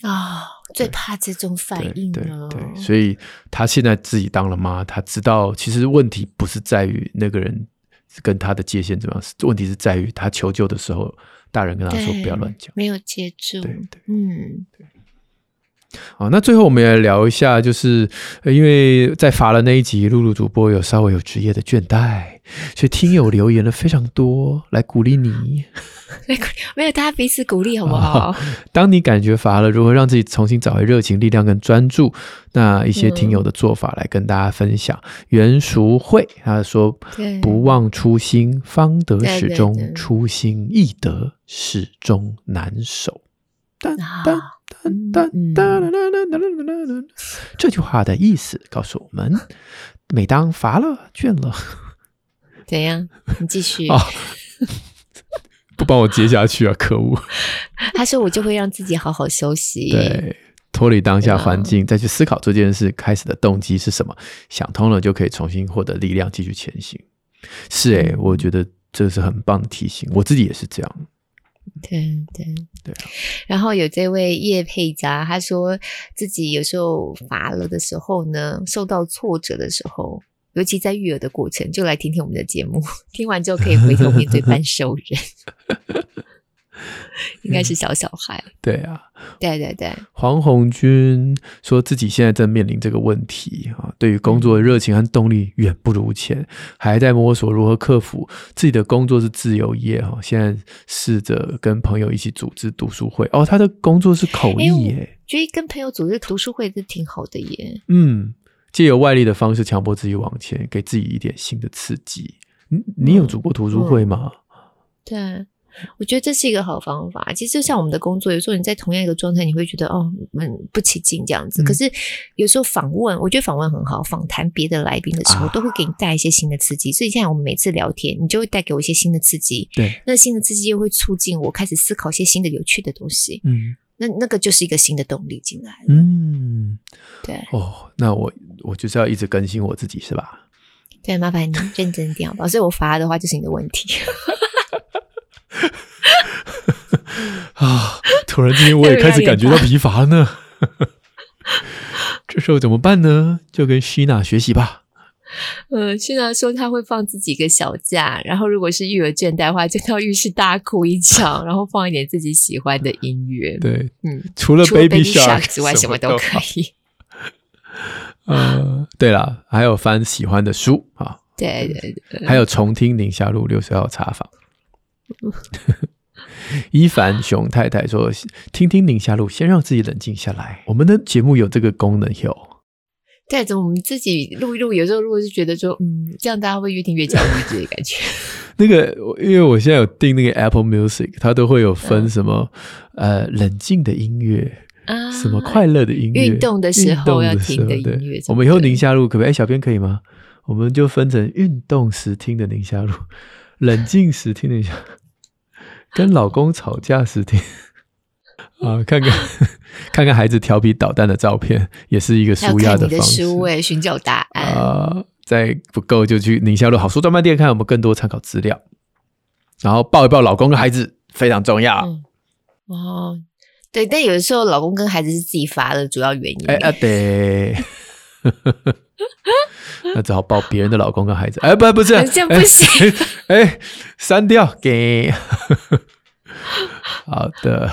啊，最怕这种反应了。对，对，所以他现在自己当了妈，他知道其实问题不是在于那个人。跟他的界限怎么样？问题是在于他求救的时候，大人跟他说不要乱讲，没有接住。对对，嗯，对。好，那最后我们也来聊一下，就是因为在罚了那一集，露露主播有稍微有职业的倦怠，所以听友留言了非常多来鼓励你。没有，大家彼此鼓励好不好？哦，当你感觉乏了，如何让自己重新找回热情、力量跟专注？那一些听友的做法来跟大家分享。嗯、袁淑慧他说：“不忘初心，方得始终；初心易得，始终难守。”哒哒哒哒哒哒哒哒。这句话的意思告诉我们：每当乏了、倦了，怎样？你继续。啊不帮我接下去啊！可恶！他说我就会让自己好好休息，对，脱离当下环境，再去思考这件事开始的动机是什么，想通了就可以重新获得力量，继续前行。是诶、欸，我觉得这是很棒的提醒，我自己也是这样。对对对。然后有这位叶佩佳，他说自己有时候乏了的时候呢，受到挫折的时候。尤其在育儿的过程，就来听听我们的节目，听完之后可以回头面对 半兽人，应该是小小孩。嗯、对啊，对对对。黄红军说自己现在正面临这个问题啊，对于工作的热情和动力远不如前，还在摸索如何克服。自己的工作是自由业哈，现在试着跟朋友一起组织读书会。哦，他的工作是口译耶，觉得跟朋友组织读书会是挺好的耶。嗯。借由外力的方式强迫自己往前，给自己一点新的刺激。你你有组过读书会吗？对，我觉得这是一个好方法。其实就像我们的工作，有时候你在同样一个状态，你会觉得哦，嗯，不起劲这样子。嗯、可是有时候访问，我觉得访问很好，访谈别的来宾的时候，都会给你带一些新的刺激。啊、所以现在我们每次聊天，你就会带给我一些新的刺激。对，那新的刺激又会促进我开始思考一些新的有趣的东西。嗯，那那个就是一个新的动力进来。嗯，对。哦，那我我就是要一直更新我自己，是吧？对，麻烦你认真点好不好？所以我罚的话就是你的问题。啊！突然之间，我也开始感觉到疲乏了呢。这时候怎么办呢？就跟希娜学习吧。嗯，希娜说她会放自己一个小假，然后如果是育儿倦怠的话，就到浴室大哭一场，然后放一点自己喜欢的音乐。对，嗯，除了 Baby Shark 之外，什么都可以。呃，对了，还有翻喜欢的书啊。对对对，还有重听宁夏路六十号茶坊。伊凡熊太太说：“听听宁夏路，先让自己冷静下来。我们的节目有这个功能，有。对，怎么我们自己录一录，有时候如果是觉得说，嗯，这样大家会越听越焦虑的感觉。那个，因为我现在有订那个 Apple Music，它都会有分什么、嗯、呃冷静的音乐啊，什么快乐的音乐，运动的时候要听的音乐。我们以后宁夏路可不可以？哎，小编可以吗？我们就分成运动时听的宁夏路，冷静时听的宁夏璐。”跟老公吵架时听啊，看看 看看孩子调皮捣蛋的照片，也是一个舒压的方式。书诶，寻找答案啊，再不够就去宁夏路好书专卖店看有没有更多参考资料。然后抱一抱老公跟孩子非常重要。嗯、哦，对，但有的时候老公跟孩子是自己发的主要原因。哎啊，对。那只好抱别人的老公跟孩子，哎，不，不是，不行，哎，删掉，给，好的。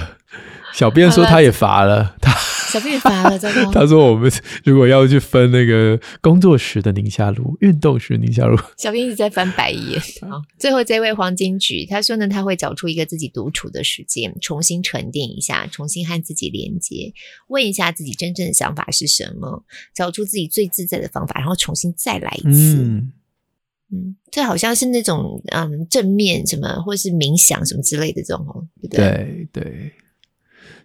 小编说他也罚了，他小编也罚了，真的。他说我们如果要去分那个工作时的宁夏路，运动时宁夏路，小编一直在翻白眼。好，最后这位黄金菊，他说呢，他会找出一个自己独处的时间，重新沉淀一下，重新和自己连接，问一下自己真正的想法是什么，找出自己最自在的方法，然后重新再来一次。嗯，嗯，这好像是那种嗯正面什么，或是冥想什么之类的这种哦，对不对？对对。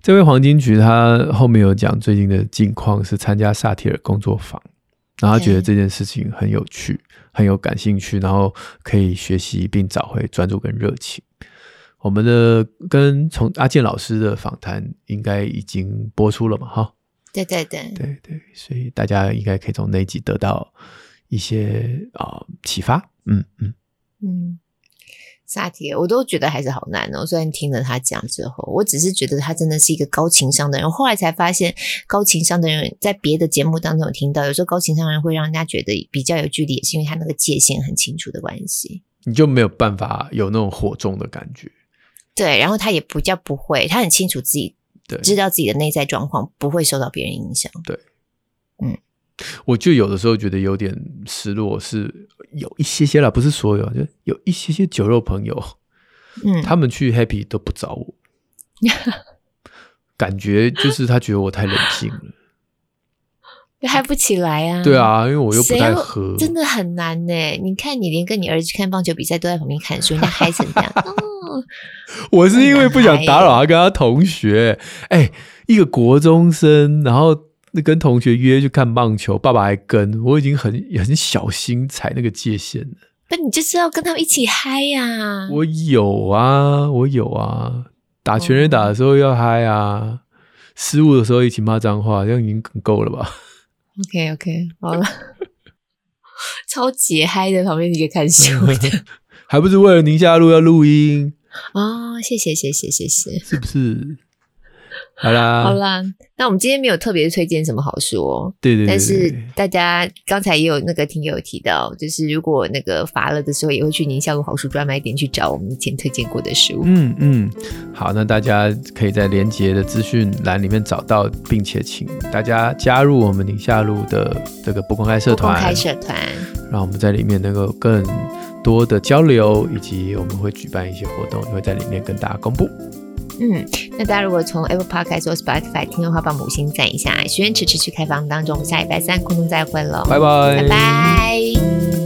这位黄金菊，他后面有讲最近的近况是参加萨提尔工作坊，然后他觉得这件事情很有趣，很有感兴趣，然后可以学习并找回专注跟热情。我们的跟从阿健老师的访谈应该已经播出了嘛？哈，对对对对对，所以大家应该可以从那集得到一些啊启发。嗯嗯嗯。萨提尔，我都觉得还是好难哦。虽然听了他讲之后，我只是觉得他真的是一个高情商的人。后来才发现，高情商的人在别的节目当中有听到，有时候高情商的人会让人家觉得比较有距离，也是因为他那个界限很清楚的关系。你就没有办法有那种火种的感觉。对，然后他也比较不会，他很清楚自己，对，知道自己的内在状况不会受到别人影响。对，嗯。我就有的时候觉得有点失落，是有一些些啦，不是所有，就有一些些酒肉朋友，嗯，他们去 happy 都不找我，感觉就是他觉得我太冷静了，嗨不起来啊。对啊，因为我又不太喝，真的很难呢。你看，你连跟你儿子去看棒球比赛都在旁边看书，人家嗨成这样。哦，我是因为不想打扰他跟他同学，哎，一个国中生，然后。那跟同学约去看棒球，爸爸还跟我已经很很小心踩那个界限了。那你就是要跟他们一起嗨呀、啊！我有啊，我有啊，打全垒打的时候要嗨啊，失误的时候一起骂脏话，这样已经很够了吧？OK OK，好了，超级嗨的，旁边一个看秀的，还不是为了宁夏路要录音哦，谢谢谢谢谢谢，是不是？好啦，好啦，那我们今天没有特别推荐什么好书哦。对对对，但是大家刚才也有那个听友提到，就是如果那个乏了的时候，也会去宁夏路好书专卖店去找我们以前推荐过的书。嗯嗯，好，那大家可以在连接的资讯栏里面找到，并且请大家加入我们宁夏路的这个不公开社团。不公开社团，让我们在里面能够更多的交流，以及我们会举办一些活动，也会在里面跟大家公布。嗯，那大家如果从 Apple Podcast 或 Spotify 听的话，帮五星赞一下。许愿池持续开放当中，我们下礼拜三空中再会喽，拜拜，拜拜。